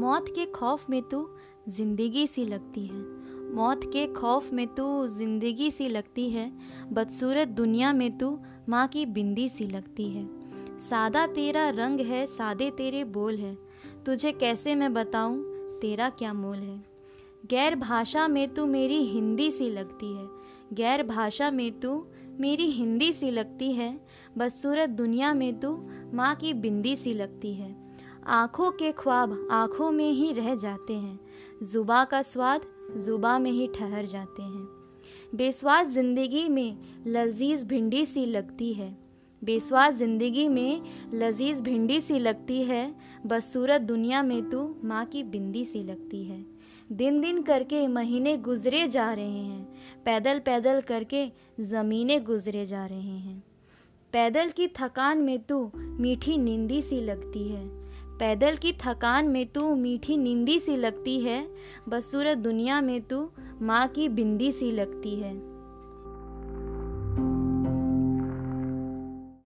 मौत के खौफ में तू ज़िंदगी सी लगती है। मौत के खौफ में तू ज़िंदगी सी लगती है। बदसूरत दुनिया में तू माँ की बिंदी सी लगती है। सादा तेरा रंग है, सादे तेरे बोल है। तुझे कैसे मैं बताऊँ तेरा क्या मोल है। गैर भाषा में तू मेरी हिंदी सी लगती है। गैर भाषा में तू मेरी हिंदी सी लगती है। बदसूरत दुनिया में तू माँ की बिंदी सी लगती है। आँखों के ख्वाब आँखों में ही रह जाते हैं। जुबा का स्वाद जुबा में ही ठहर जाते हैं। बेस्वाद ज़िंदगी में लजीज भिंडी सी लगती है। बेस्वाद ज़िंदगी में लजीज भिंडी सी लगती है। बदसूरत दुनिया में तू माँ की बिंदी सी लगती है। दिन दिन करके महीने गुजरे जा रहे हैं। पैदल पैदल करके ज़मीने गुजरे जा रहे हैं। पैदल की थकान में तू मीठी नींदी सी लगती है। पैदल की थकान में तू मीठी नींदी सी लगती है, बसूरत दुनिया में तू माँ की बिंदी सी लगती है।